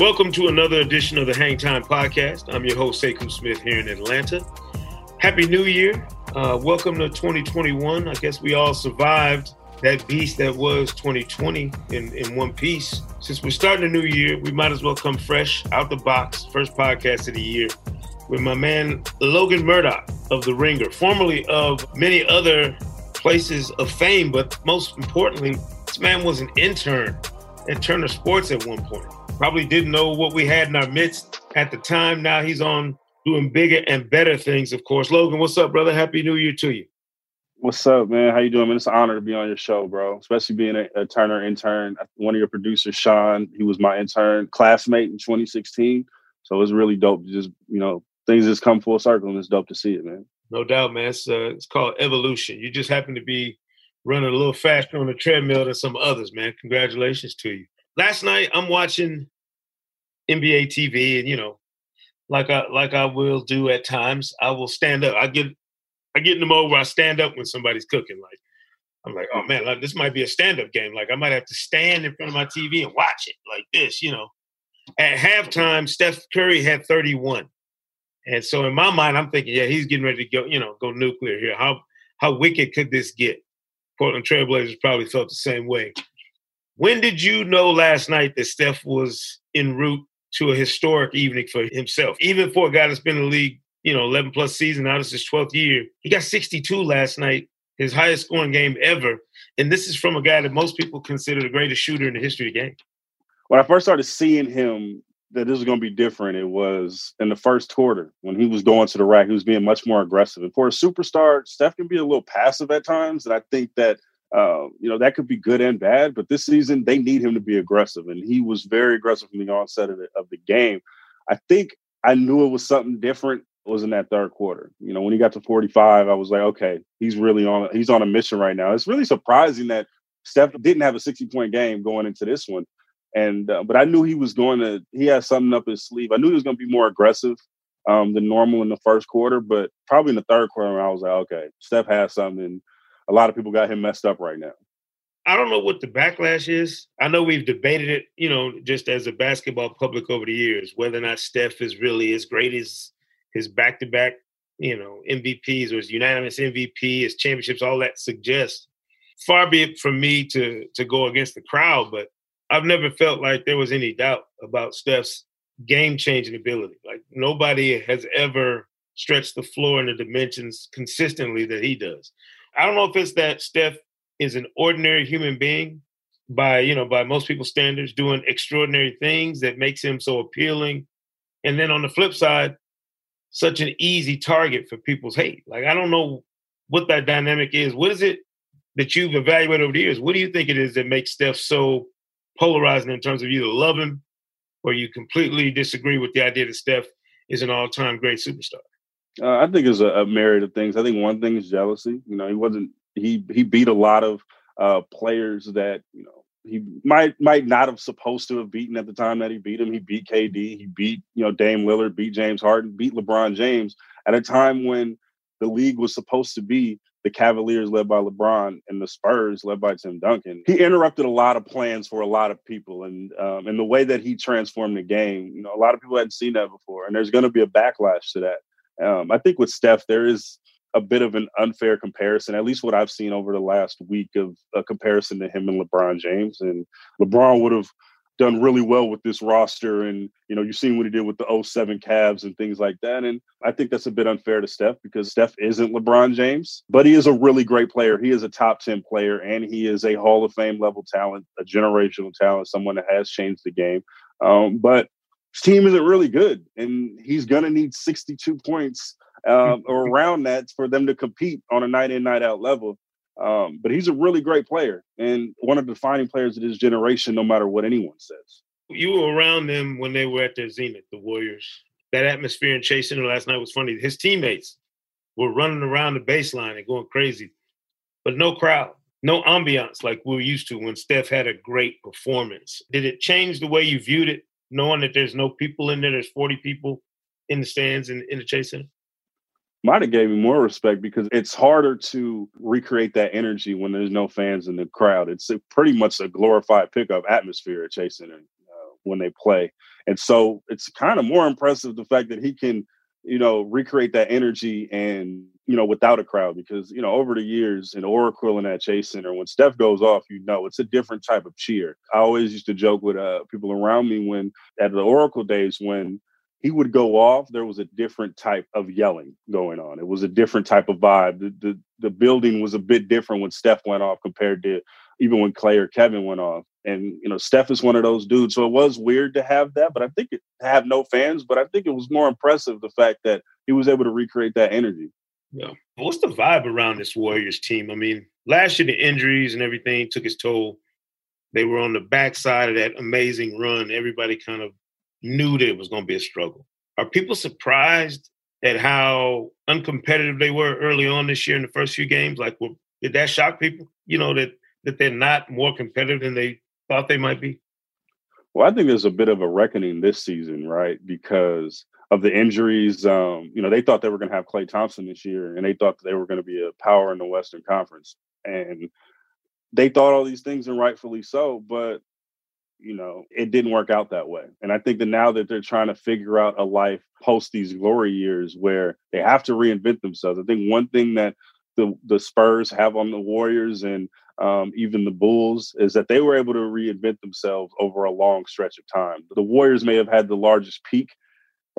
Welcome to another edition of the Hang Time Podcast. I'm your host, Sekou Smith, here in Atlanta. Happy New Year. Uh, welcome to 2021. I guess we all survived that beast that was 2020 in, in one piece. Since we're starting a new year, we might as well come fresh out the box. First podcast of the year with my man Logan Murdock of The Ringer, formerly of many other places of fame, but most importantly, this man was an intern at Turner Sports at one point. Probably didn't know what we had in our midst at the time. Now he's on doing bigger and better things, of course. Logan, what's up, brother? Happy New Year to you. What's up, man? How you doing, man? It's an honor to be on your show, bro. Especially being a, a Turner intern. One of your producers, Sean, he was my intern classmate in 2016. So it's really dope to just, you know, things just come full circle and it's dope to see it, man. No doubt, man. It's uh, it's called evolution. You just happen to be running a little faster on the treadmill than some others, man. Congratulations to you. Last night I'm watching NBA TV, and you know, like I like I will do at times, I will stand up. I get I get in the mode where I stand up when somebody's cooking. Like I'm like, oh man, like, this might be a stand-up game. Like I might have to stand in front of my TV and watch it like this, you know. At halftime, Steph Curry had 31. And so in my mind, I'm thinking, yeah, he's getting ready to go, you know, go nuclear here. How how wicked could this get? Portland Trailblazers probably felt the same way. When did you know last night that Steph was en route to a historic evening for himself? Even for a guy that's been in the league, you know, 11 plus season, now this is his 12th year. He got 62 last night, his highest scoring game ever. And this is from a guy that most people consider the greatest shooter in the history of the game. When I first started seeing him that this was going to be different, it was in the first quarter when he was going to the rack. He was being much more aggressive. And for a superstar, Steph can be a little passive at times. And I think that uh, you know, that could be good and bad, but this season they need him to be aggressive. And he was very aggressive from the onset of the, of the game. I think I knew it was something different was in that third quarter. You know, when he got to 45, I was like, okay, he's really on he's on a mission right now. It's really surprising that Steph didn't have a 60 point game going into this one. And uh, but I knew he was going to he had something up his sleeve. I knew he was going to be more aggressive um, than normal in the first quarter, but probably in the third quarter I was like, okay, Steph has something a lot of people got him messed up right now. I don't know what the backlash is. I know we've debated it, you know, just as a basketball public over the years, whether or not Steph is really as great as his back to back, you know, MVPs or his unanimous MVP, his championships, all that suggests. Far be it from me to to go against the crowd, but I've never felt like there was any doubt about Steph's game changing ability. Like nobody has ever stretched the floor in the dimensions consistently that he does. I don't know if it's that Steph is an ordinary human being by you know by most people's standards doing extraordinary things that makes him so appealing. And then on the flip side such an easy target for people's hate. Like i don't know what that dynamic is. What is it that you've evaluated over the years? What do you think it is that makes steph so polarizing in terms of you love him or you completely disagree with the idea that steph is an all-time great superstar uh, I think it's a, a myriad of things. I think one thing is jealousy. You know, he wasn't he he beat a lot of uh, players that you know he might might not have supposed to have beaten at the time that he beat him. He beat KD, he beat you know Dame Lillard, beat James Harden, beat LeBron James at a time when the league was supposed to be the Cavaliers led by LeBron and the Spurs led by Tim Duncan. He interrupted a lot of plans for a lot of people, and um, and the way that he transformed the game, you know, a lot of people hadn't seen that before, and there's going to be a backlash to that. Um, I think with Steph, there is a bit of an unfair comparison, at least what I've seen over the last week of a comparison to him and LeBron James. And LeBron would have done really well with this roster. And, you know, you've seen what he did with the 07 Cavs and things like that. And I think that's a bit unfair to Steph because Steph isn't LeBron James, but he is a really great player. He is a top 10 player and he is a Hall of Fame level talent, a generational talent, someone that has changed the game. Um, but his team isn't really good, and he's going to need 62 points um, or around that for them to compete on a night in, night out level. Um, but he's a really great player and one of the defining players of this generation, no matter what anyone says. You were around them when they were at their zenith, the Warriors. That atmosphere in Chase Center last night was funny. His teammates were running around the baseline and going crazy, but no crowd, no ambiance like we were used to when Steph had a great performance. Did it change the way you viewed it, knowing that there's no people in there? There's 40 people in the stands in, in the Chase Center? might have gave me more respect because it's harder to recreate that energy when there's no fans in the crowd. It's pretty much a glorified pickup atmosphere at Chase Center uh, when they play, and so it's kind of more impressive the fact that he can, you know, recreate that energy and you know without a crowd because you know over the years in Oracle and at Chase Center when Steph goes off, you know it's a different type of cheer. I always used to joke with uh, people around me when at the Oracle days when he would go off, there was a different type of yelling going on. It was a different type of vibe. The, the, the building was a bit different when Steph went off compared to even when Klay or Kevin went off. And you know, Steph is one of those dudes. So it was weird to have that, but I think it have no fans. But I think it was more impressive the fact that he was able to recreate that energy. Yeah. What's the vibe around this Warriors team? I mean, last year the injuries and everything took its toll. They were on the backside of that amazing run. Everybody kind of knew that it was going to be a struggle. Are people surprised at how uncompetitive they were early on this year in the first few games? Like, well, did that shock people? You know that that they're not more competitive than they thought they might be. Well, I think there's a bit of a reckoning this season, right? Because of the injuries. Um, you know, they thought they were going to have Klay Thompson this year, and they thought they were going to be a power in the Western Conference, and they thought all these things, and rightfully so. But you know, it didn't work out that way. And I think that now that they're trying to figure out a life post these glory years where they have to reinvent themselves. I think one thing that the the Spurs have on the Warriors and um, even the Bulls is that they were able to reinvent themselves over a long stretch of time. The Warriors may have had the largest peak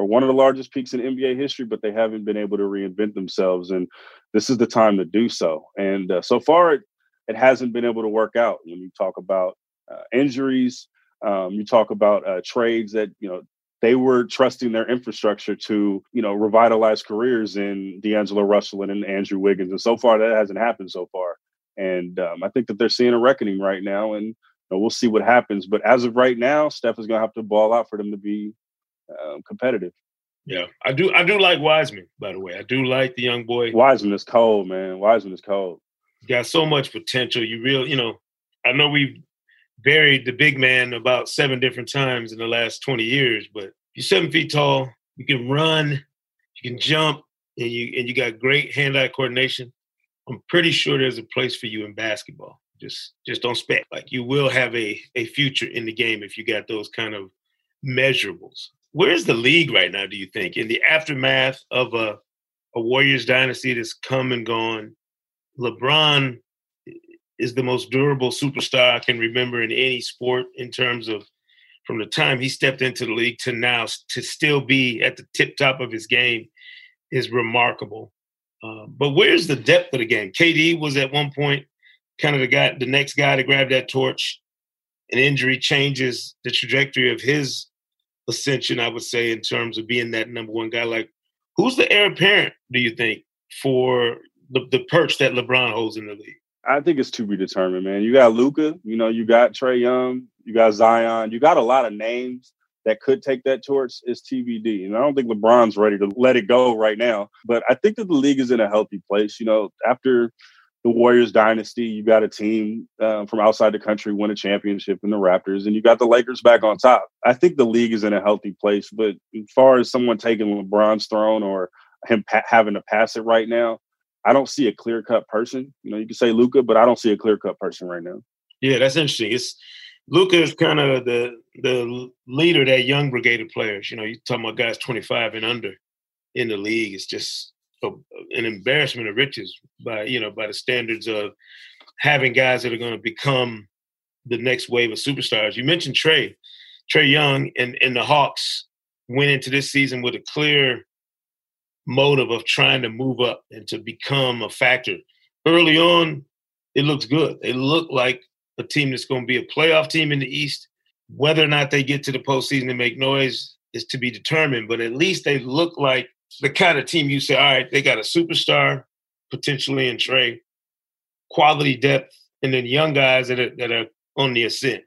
one of the largest peaks in NBA history, but they haven't been able to reinvent themselves. And this is the time to do so. And uh, so far, it, it hasn't been able to work out when you talk about uh, injuries. Um, you talk about uh, trades that you know they were trusting their infrastructure to you know revitalize careers in D'Angelo Russell and in Andrew Wiggins, and so far that hasn't happened so far. And um, I think that they're seeing a reckoning right now, and you know, we'll see what happens. But as of right now, Steph is going to have to ball out for them to be um, competitive. Yeah, I do. I do like Wiseman. By the way, I do like the young boy. Wiseman is cold, man. Wiseman is cold. Got so much potential. You real, you know. I know we've buried the big man about seven different times in the last 20 years. But you're seven feet tall, you can run, you can jump, and you and you got great hand-eye coordination. I'm pretty sure there's a place for you in basketball. Just just don't spec. Like you will have a a future in the game if you got those kind of measurables. Where's the league right now, do you think? In the aftermath of a a Warriors dynasty that's come and gone, LeBron is the most durable superstar I can remember in any sport in terms of from the time he stepped into the league to now to still be at the tip top of his game is remarkable. Uh, but where's the depth of the game? KD was at one point kind of the guy, the next guy to grab that torch. An injury changes the trajectory of his ascension, I would say, in terms of being that number one guy. Like, who's the heir apparent, do you think, for the, the perch that LeBron holds in the league? I think it's to be determined, man. You got Luka, you know, you got Trae Young, you got Zion, you got a lot of names that could take that torch is TBD. And I don't think LeBron's ready to let it go right now. But I think that the league is in a healthy place. You know, after the Warriors dynasty, you got a team uh, from outside the country win a championship in the Raptors, and you got the Lakers back on top. I think the league is in a healthy place. But as far as someone taking LeBron's throne or him pa- having to pass it right now, I don't see a clear cut person. You know, you can say Luka, but I don't see a clear cut person right now. Yeah, that's interesting. It's Luka is kind of the the leader that young brigade of players. You know, you talking about guys 25 and under in the league. It's just a, an embarrassment of riches by you know by the standards of having guys that are going to become the next wave of superstars. You mentioned Trey, Trae Young, and and the Hawks went into this season with a clear motive of trying to move up and to become a factor. Early on, it looks good. They look like a team that's going to be a playoff team in the East. Whether or not they get to the postseason and make noise, is to be determined, but at least they look like the kind of team you say, all right, they got a superstar potentially in Trae, quality depth, and then young guys that are, that are on the ascent.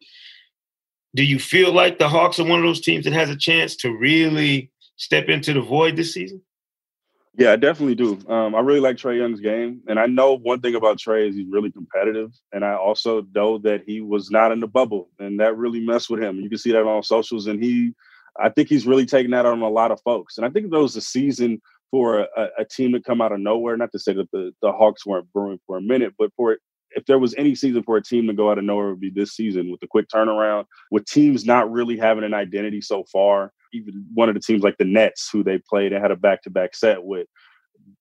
Do you feel like the Hawks are one of those teams that has a chance to really step into the void this season? Yeah, I definitely do. Um, I really like Trae Young's game, and I know one thing about Trae is he's really competitive, and I also know that he was not in the bubble, and that really messed with him. You can see that on socials, and he, I think he's really taken that on a lot of folks. And I think there was a season for a, a team to come out of nowhere, not to say that the the Hawks weren't brewing for a minute, but for if there was any season for a team to go out of nowhere, it would be this season with the quick turnaround, with teams not really having an identity so far even one of the teams like the Nets, who they played and had a back to back set with,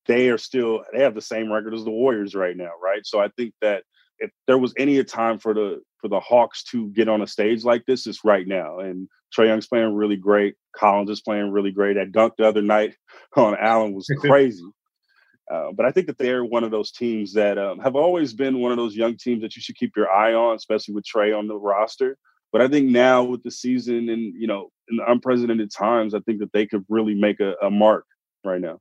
they are still they have the same record as the Warriors right now, right? So I think that if there was any time for the for the Hawks to get on a stage like this, it's right now. And Trae Young's playing really great. Collins is playing really great. That dunk the other night on Allen was crazy. Uh, but I think that they're one of those teams that um, have always been one of those young teams that you should keep your eye on, especially with Trae on the roster. But I think now with the season and you know in unprecedented times, I think that they could really make a, a mark right now.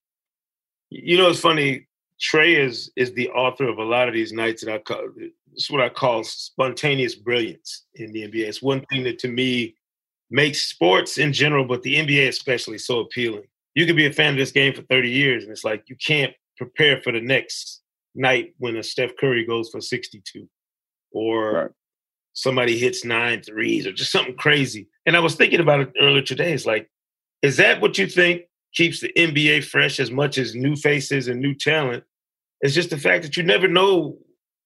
You know, it's funny. Trae is is the author of a lot of these nights that I call it's what I call spontaneous brilliance in the NBA. It's one thing that to me makes sports in general, but the NBA especially, so appealing. You could be a fan of this game for 30 years, and it's like you can't prepare for the next night when a Steph Curry goes for 62 or right somebody hits nine threes or just something crazy. And I was thinking about it earlier today. It's like, is that what you think keeps the NBA fresh as much as new faces and new talent? It's just the fact that you never know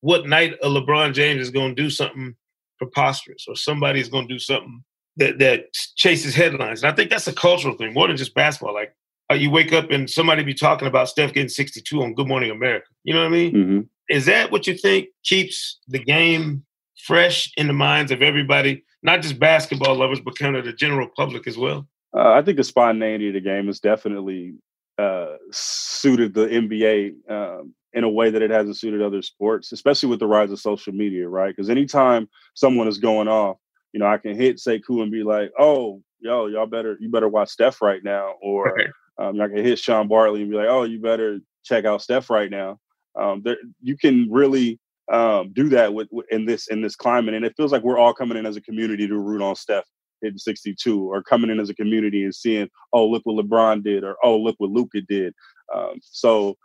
what night a LeBron James is going to do something preposterous or somebody's going to do something that, that chases headlines. And I think that's a cultural thing more than just basketball. Like, uh, you wake up and somebody be talking about Steph getting 62 on Good Morning America. You know what I mean? Mm-hmm. Is that what you think keeps the game fresh in the minds of everybody, not just basketball lovers, but kind of the general public as well? Uh, I think the spontaneity of the game has definitely uh, suited the NBA um, in a way that it hasn't suited other sports, especially with the rise of social media, right? Because anytime someone is going off, you know, I can hit Sekou and be like, "Oh, yo, y'all better you better watch Steph right now," or. Um, I can hit Sean Bartley and be like, "Oh, you better check out Steph right now." Um, there, you can really um, do that with, with, in this in this climate. And it feels like we're all coming in as a community to root on Steph hitting 62, or coming in as a community and seeing, oh, look what LeBron did, or oh, look what Luka did. Um, so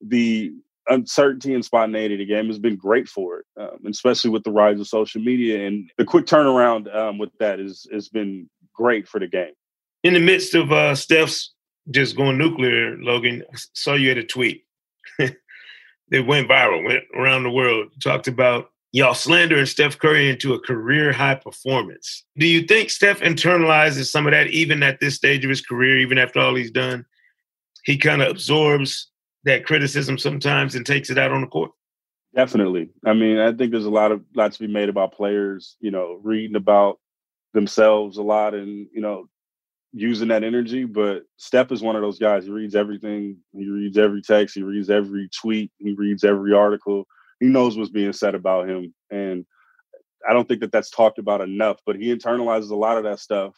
the uncertainty and spontaneity the game has been great for it, um, especially with the rise of social media and the quick turnaround um, with that is has been great for the game. In the midst of uh, Steph's just going nuclear, Logan, I saw you had a tweet. that went viral, went around the world, talked about y'all slandering Steph Curry into a career high performance. Do you think Steph internalizes some of that even at this stage of his career, even after all he's done? He kind of absorbs that criticism sometimes and takes it out on the court. Definitely. I mean, I think there's a lot of lot to be made about players, you know, reading about themselves a lot and, you know, using that energy. But Steph is one of those guys. He reads everything. He reads every text. He reads every tweet. He reads every article. He knows what's being said about him, and I don't think that that's talked about enough. But he internalizes a lot of that stuff,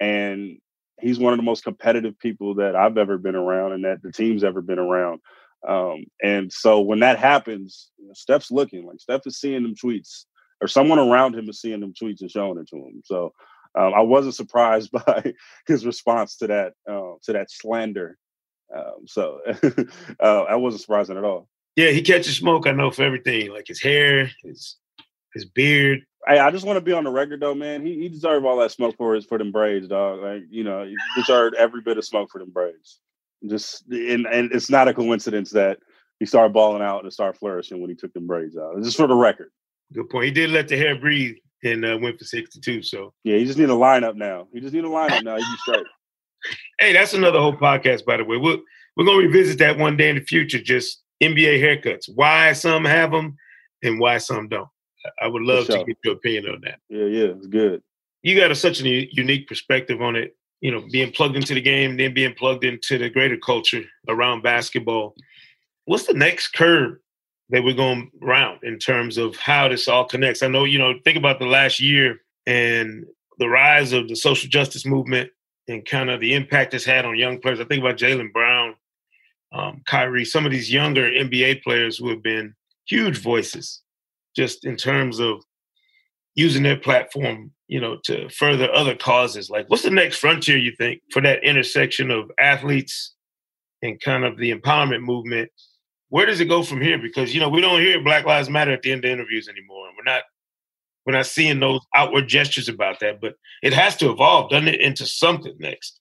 and he's one of the most competitive people that I've ever been around, and that the team's ever been around. Um, and so when that happens, Steph's looking like Steph is seeing them tweets, or someone around him is seeing them tweets and showing it to him. So um, I wasn't surprised by his response to that uh, to that slander. Um, so uh, I wasn't surprised at all. Yeah, he catches smoke. I know for everything, like his hair, his his beard. Hey, I just want to be on the record though, man. He he deserved all that smoke for his for them braids, dog. Like you know, he deserved every bit of smoke for them braids. Just and and it's not a coincidence that he started balling out and started flourishing when he took them braids out. Just for the record. Good point. He did let the hair breathe and uh, went for 62. So yeah, you just need a lineup now. You just need a lineup now. You straight. hey, that's another whole podcast, by the way. We're we're gonna revisit that one day in the future. Just NBA haircuts. Why some have them and why some don't. I would love sure. to get your opinion on that. Yeah, yeah, it's good. You got a, such a unique perspective on it. You know, being plugged into the game, then being plugged into the greater culture around basketball. What's the next curve that we're going round in terms of how this all connects. I know, you know, think about the last year and the rise of the social justice movement, and kind of the impact it's had on young players. I think about Jaylen Brown, um, Kyrie, some of these younger NBA players who have been huge voices, just in terms of using their platform, you know, to further other causes. Like, what's the next frontier you think for that intersection of athletes and kind of the empowerment movement? Where does it go from here? Because you know we don't hear Black Lives Matter at the end of interviews anymore, and we're not we're not seeing those outward gestures about that. But it has to evolve, doesn't it, into something next?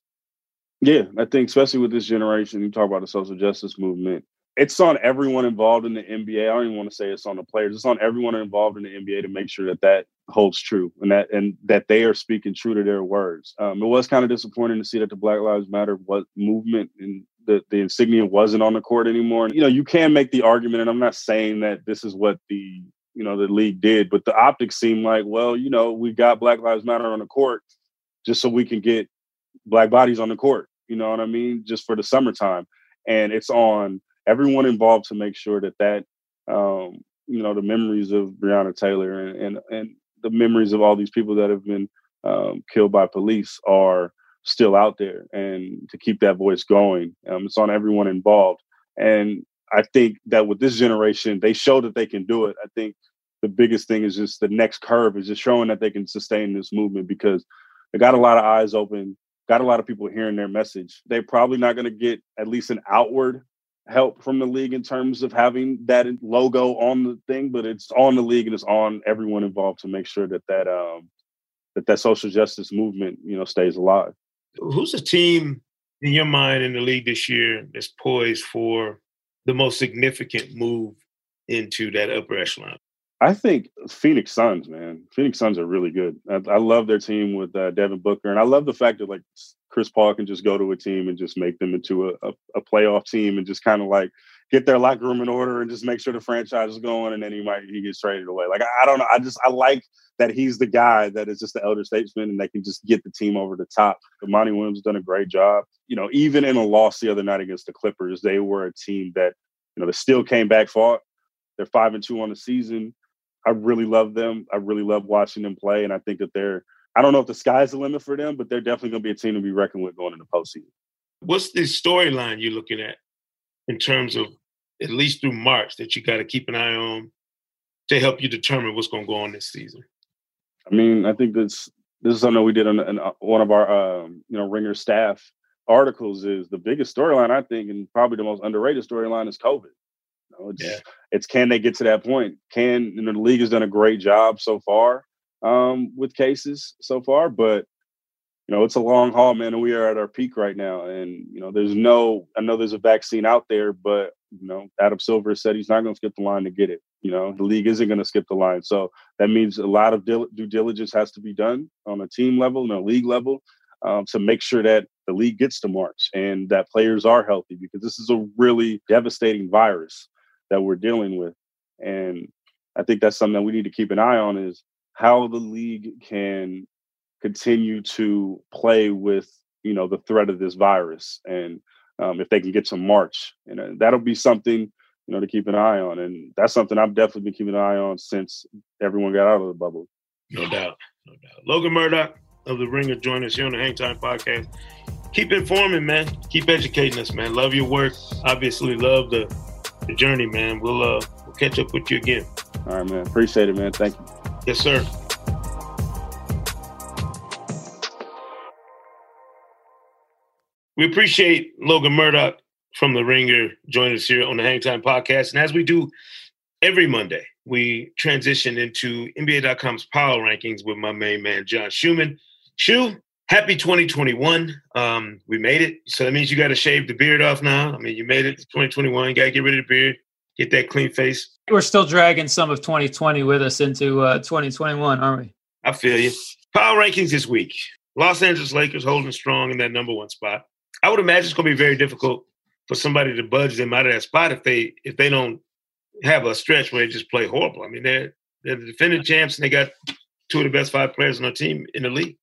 Yeah, I think especially with this generation, you talk about the social justice movement. It's on everyone involved in the NBA. I don't even want to say it's on the players. It's on everyone involved in the NBA to make sure that that holds true and that and that they are speaking true to their words. Um, it was kind of disappointing to see that the Black Lives Matter what movement and the, the insignia wasn't on the court anymore. And, you know, you can make the argument, and I'm not saying that this is what the you know the league did, but the optics seem like, well, you know, we got Black Lives Matter on the court just so we can get black bodies on the court. You know what I mean? Just for the summertime, and it's on everyone involved to make sure that that um, you know the memories of Breonna Taylor and and, and the memories of all these people that have been um, killed by police are still out there, and to keep that voice going. Um, it's on everyone involved, and I think that with this generation, they show that they can do it. I think the biggest thing is just the next curve is just showing that they can sustain this movement because they got a lot of eyes open, got a lot of people hearing their message. They're probably not going to get at least an outward help from the league in terms of having that logo on the thing, but it's on the league and it's on everyone involved to make sure that that um, that that social justice movement you know stays alive. Who's a team in your mind in the league this year that's poised for the most significant move into that upper echelon? I think Phoenix Suns, man. Phoenix Suns are really good. I, I love their team with uh, Devin Booker, and I love the fact that like Chris Paul can just go to a team and just make them into a, a, a playoff team and just kind of like get their locker room in order and just make sure the franchise is going, and then he might he gets traded away. Like I, I don't know. I just I like that he's the guy that is just the elder statesman and that can just get the team over the top. Monty Williams done a great job. You know, even in a loss the other night against the Clippers, they were a team that you know, they still came back, fought. They're five and two on the season. I really love them. I really love watching them play, and I think that they're. I don't know if the sky's the limit for them, but they're definitely going to be a team to be reckoned with going into postseason. What's the storyline you're looking at in terms of at least through March that you got to keep an eye on to help you determine what's going to go on this season? I mean, I think this this is something we did on, on one of our um, you know ringer staff articles is the biggest storyline I think, and probably the most underrated storyline is COVID. You know, it's, yeah. it's can they get to that point? Can you know, the league has done a great job so far um, with cases so far, but you know it's a long haul, man, and we are at our peak right now. And you know, there's no, I know there's a vaccine out there, but you know, Adam Silver said he's not going to skip the line to get it. You know, the league isn't going to skip the line, so that means a lot of due diligence has to be done on a team level and a league level um, to make sure that the league gets to March and that players are healthy because this is a really devastating virus that we're dealing with. And I think that's something that we need to keep an eye on is how the league can continue to play with you know the threat of this virus and um, if they can get to March and uh, that'll be something you know to keep an eye on and that's something I've definitely been keeping an eye on since everyone got out of the bubble. No doubt, no doubt. Logan Murdock, of the Ringer join us here on the Hang Time Podcast. Keep informing, man. Keep educating us, man. Love your work. Obviously, love the, the journey, man. We'll uh we'll catch up with you again. All right, man. Appreciate it, man. Thank you. Yes, sir. We appreciate Logan Murdock from the Ringer joining us here on the Hang Time Podcast. And as we do every Monday, we transition into NBA.com's power rankings with my main man, John Schuhmann. Shu, happy 2021. Um, we made it. So that means you got to shave the beard off now. I mean, you made it to 2021. You got to get rid of the beard, get that clean face. We're still dragging some of 2020 with us into uh, 2021, aren't we? I feel you. Power rankings this week. Los Angeles Lakers holding strong in that number one spot. I would imagine it's going to be very difficult for somebody to budge them out of that spot if they if they don't have a stretch where they just play horrible. I mean, they're they're the defending champs and they got two of the best five players on their team in the league.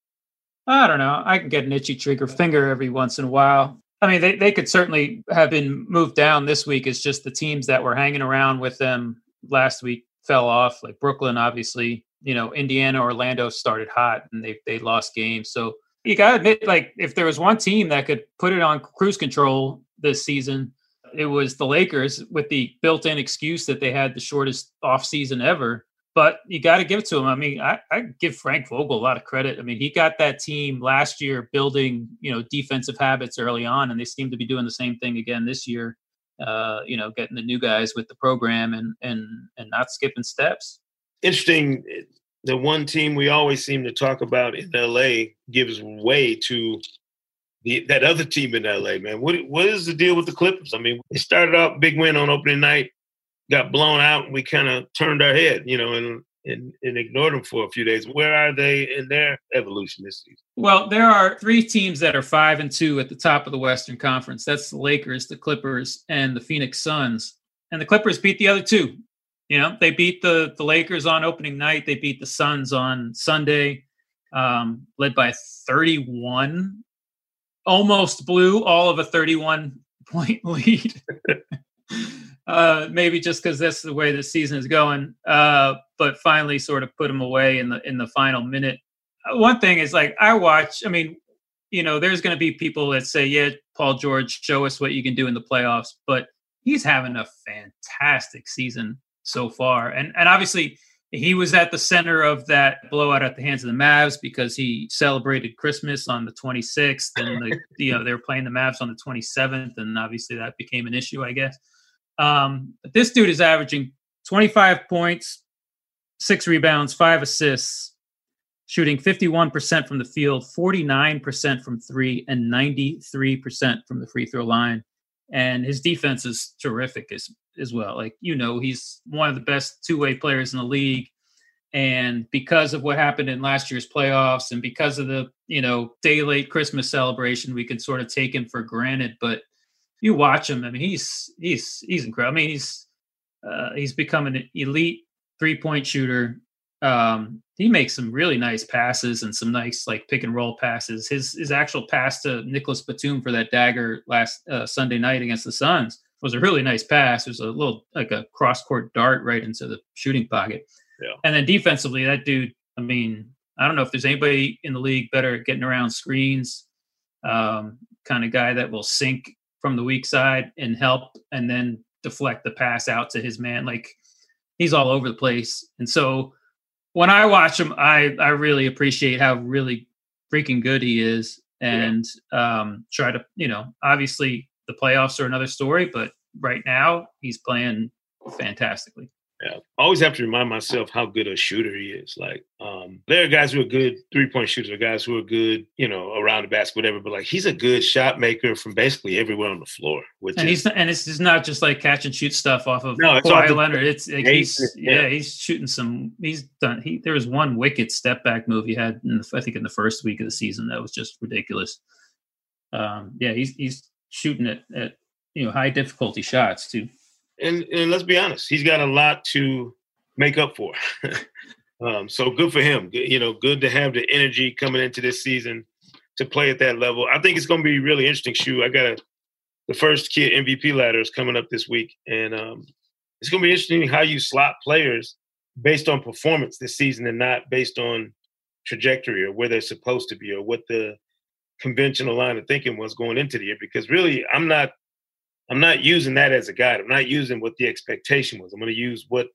I don't know. I can get an itchy trigger finger every once in a while. I mean, they, they could certainly have been moved down this week. It's just the teams that were hanging around with them last week fell off. Like Brooklyn, obviously, you know, Indiana, Orlando started hot and they they lost games. So You got to admit, like, if there was one team that could put it on cruise control this season, it was the Lakers with the built in excuse that they had the shortest offseason ever. But you got to give it to him. I mean, I, I give Frank Vogel a lot of credit. I mean, he got that team last year building, you know, defensive habits early on, and they seem to be doing the same thing again this year. Uh, you know, getting the new guys with the program and and and not skipping steps. Interesting. The one team we always seem to talk about in LA gives way to the, that other team in LA, man. What what is the deal with the Clippers? I mean, they started off big win on opening night, got blown out, and we kind of turned our head, you know, and, and and ignored them for a few days. Where are they in their evolution this season? Well, there are three teams that are five and two at the top of the Western Conference. That's the Lakers, the Clippers, and the Phoenix Suns. And the Clippers beat the other two. You know, they beat the the Lakers on opening night. They beat the Suns on Sunday, um, led by 31 almost blew all of a 31 point lead. uh, maybe just because that's the way the season is going. Uh, but finally, sort of put them away in the in the final minute. Uh, one thing is like I watch. I mean, you know, there's going to be people that say, "Yeah, Paul George, show us what you can do in the playoffs," but he's having a fantastic season so far, and and obviously he was at the center of that blowout at the hands of the Mavs because he celebrated Christmas on the 26th, and the, you know they were playing the Mavs on the 27th, and obviously that became an issue, I guess. Um, but this dude is averaging 25 points, six rebounds, five assists, shooting 51% from the field, 49% from three, and 93% from the free throw line. And his defense is terrific as as well. Like you know, he's one of the best two way players in the league. And because of what happened in last year's playoffs, and because of the you know day late Christmas celebration, we can sort of take him for granted. But you watch him, I mean, he's he's he's incredible. I mean, he's uh, he's become an elite three point shooter. Um, he makes some really nice passes and some nice like pick and roll passes. His his actual pass to Nicolas Batum for that dagger last uh, Sunday night against the Suns was a really nice pass. It was a little like a cross court dart right into the shooting pocket. Yeah. And then defensively, that dude, I mean, I don't know if there's anybody in the league better at getting around screens, um, kind of guy that will sink from the weak side and help and then deflect the pass out to his man. Like he's all over the place. And so when I watch him, I, I really appreciate how really freaking good he is and yeah. um, try to, you know, obviously the playoffs are another story, but right now he's playing fantastically. Yeah, I always have to remind myself how good a shooter he is. Like, um, there are guys who are good three point shooters, guys who are good, you know, around the basket, whatever. But like, he's a good shot maker from basically everywhere on the floor. Which and is, he's and it's just not just like catch and shoot stuff off of no, it's Kawhi Leonard. It's like he's yeah. yeah. he's shooting some. He's done. He there was one wicked step back move he had, in the, I think, in the first week of the season that was just ridiculous. Um, yeah, he's he's shooting at, at you know high difficulty shots too. And and let's be honest, he's got a lot to make up for. um, so good for him. You know, good to have the energy coming into this season to play at that level. I think it's going to be really interesting. Shu, I got a, the first Kia MVP ladder is coming up this week, and um, it's going to be interesting how you slot players based on performance this season and not based on trajectory or where they're supposed to be or what the conventional line of thinking was going into the year because really I'm not I'm not using that as a guide. I'm not using what the expectation was. I'm going to use what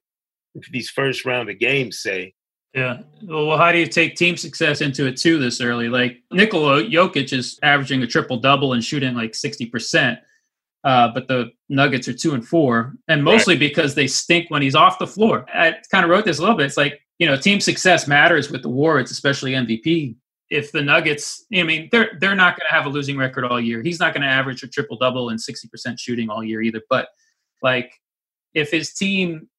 these first round of games say. Yeah. Well, how do you take team success into it too this early? Like Nikola Jokic is averaging a triple double and shooting like 60%. Uh, but the Nuggets are two and four, and mostly right. because they stink when he's off the floor. I kind of wrote this a little bit. It's like, you know, team success matters with the awards, especially MVP if the Nuggets, I mean, they're they're not going to have a losing record all year. He's not going to average a triple double and sixty percent shooting all year either. But like, if his team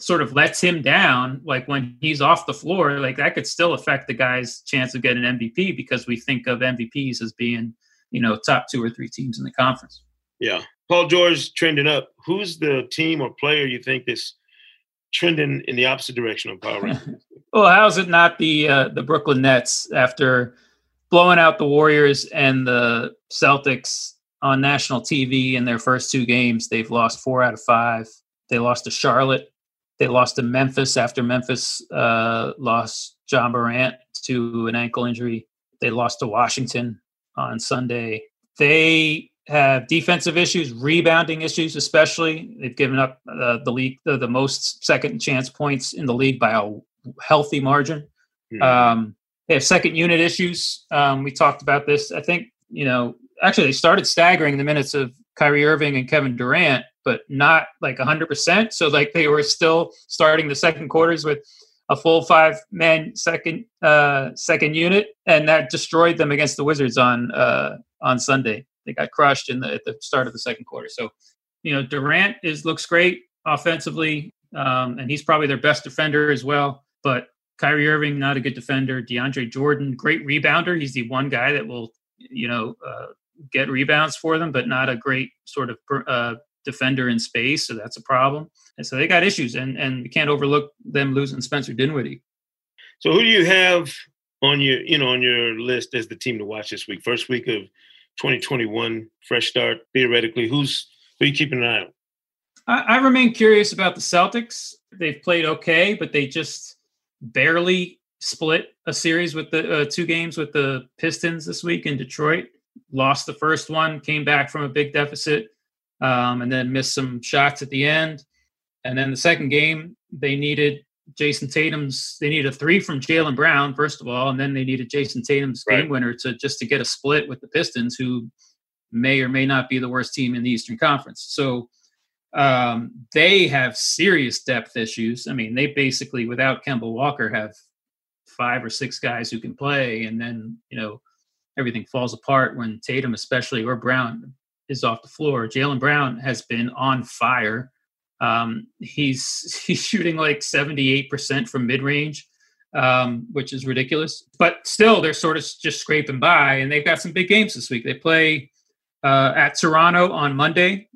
sort of lets him down, like when he's off the floor, like that could still affect the guy's chance of getting an MVP because we think of MVPs as being, you know, top two or three teams in the conference. Yeah, Paul George trending up. Who's the team or player you think is trending in the opposite direction of power rankings? well, how's it not the uh, the Brooklyn Nets after blowing out the Warriors and the Celtics on national TV in their first two games? They've lost four out of five. They lost to Charlotte. They lost to Memphis after Memphis uh, lost Ja Morant to an ankle injury. They lost to Washington on Sunday. They have defensive issues, rebounding issues, especially. They've given up uh, the league the, the, most second chance points in the league by a healthy margin. Mm-hmm. Um, they have second unit issues. Um, we talked about this. I think you know actually they started staggering the minutes of Kyrie Irving and Kevin Durant, but not like 100%. So like they were still starting the second quarters with a full five man second uh, second unit, and that destroyed them against the Wizards on uh, on Sunday. They got crushed in the at the start of the second quarter. So, you know, Durant is looks great offensively, um, and he's probably their best defender as well. But Kyrie Irving, not a good defender. DeAndre Jordan, great rebounder. He's the one guy that will, you know, uh, get rebounds for them, but not a great sort of uh, defender in space. So that's a problem. And so they got issues, and and we can't overlook them losing Spencer Dinwiddie. So who do you have on your you know on your list as the team to watch this week? First week of 2021, fresh start. Theoretically, who's who are you keeping an eye on? I, I remain curious about the Celtics. They've played okay, but they just barely split a series with the uh, two games with the Pistons this week in Detroit. Lost the first one, came back from a big deficit, um, and then missed some shots at the end. And then the second game, they needed Jayson Tatum's. They needed a three from Jaylen Brown first of all, and then they needed Jayson Tatum's right. game winner to just to get a split with the Pistons, who may or may not be the worst team in the Eastern Conference. So um, they have serious depth issues. I mean, they basically without Kemba Walker have five or six guys who can play, and then you know everything falls apart when Tatum, especially or Brown, is off the floor. Jaylen Brown has been on fire. Um, he's he's shooting like 78% from mid range, um, which is ridiculous. But still, they're sort of just scraping by, and they've got some big games this week. They play uh, at Toronto on Monday,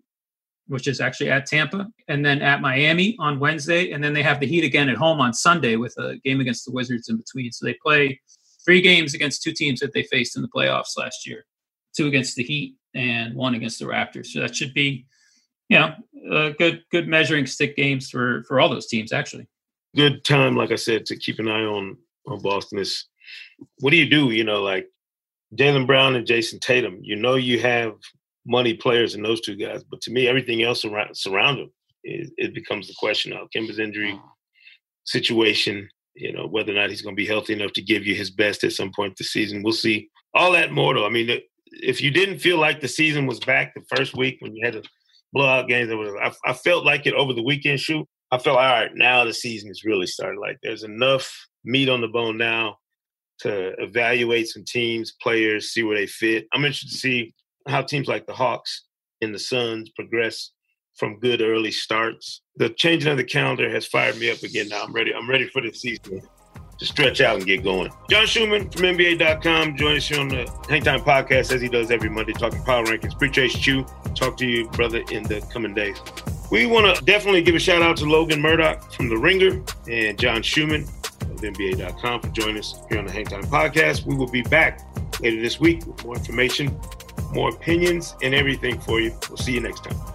which is actually at Tampa, and then at Miami on Wednesday, and then they have the Heat again at home on Sunday with a game against the Wizards in between. So they play three games against two teams that they faced in the playoffs last year two against the Heat and one against the Raptors. So that should be, you know, uh, good good measuring stick games for for all those teams actually. Good time, like I said, to keep an eye on on Boston is what do you do? You know, like Jaylen Brown and Jayson Tatum. You know, you have money players in those two guys, but to me, everything else around surround them it, it becomes the question of Kemba's injury oh. situation you know, whether or not he's going to be healthy enough to give you his best at some point this season. We'll see. All that more, though. I mean, if you didn't feel like the season was back the first week when you had the blowout games, I, I felt like it over the weekend shoot. I felt all right. Now the season is really started. Like there's enough meat on the bone now to evaluate some teams, players, see where they fit. I'm interested to see how teams like the Hawks and the Suns progress from good early starts. The changing of the calendar has fired me up again. Now I'm ready. I'm ready for the season to stretch out and get going. John Schuhmann from NBA.com joins us on the Hangtime Podcast as he does every Monday, talking power rankings. Appreciate you. Talk to you, brother, in the coming days. We want to definitely give a shout out to Logan Murdock from The Ringer and John Schuhmann of NBA.com for joining us here on the Hangtime Podcast. We will be back later this week with more information, more opinions, and everything for you. We'll see you next time.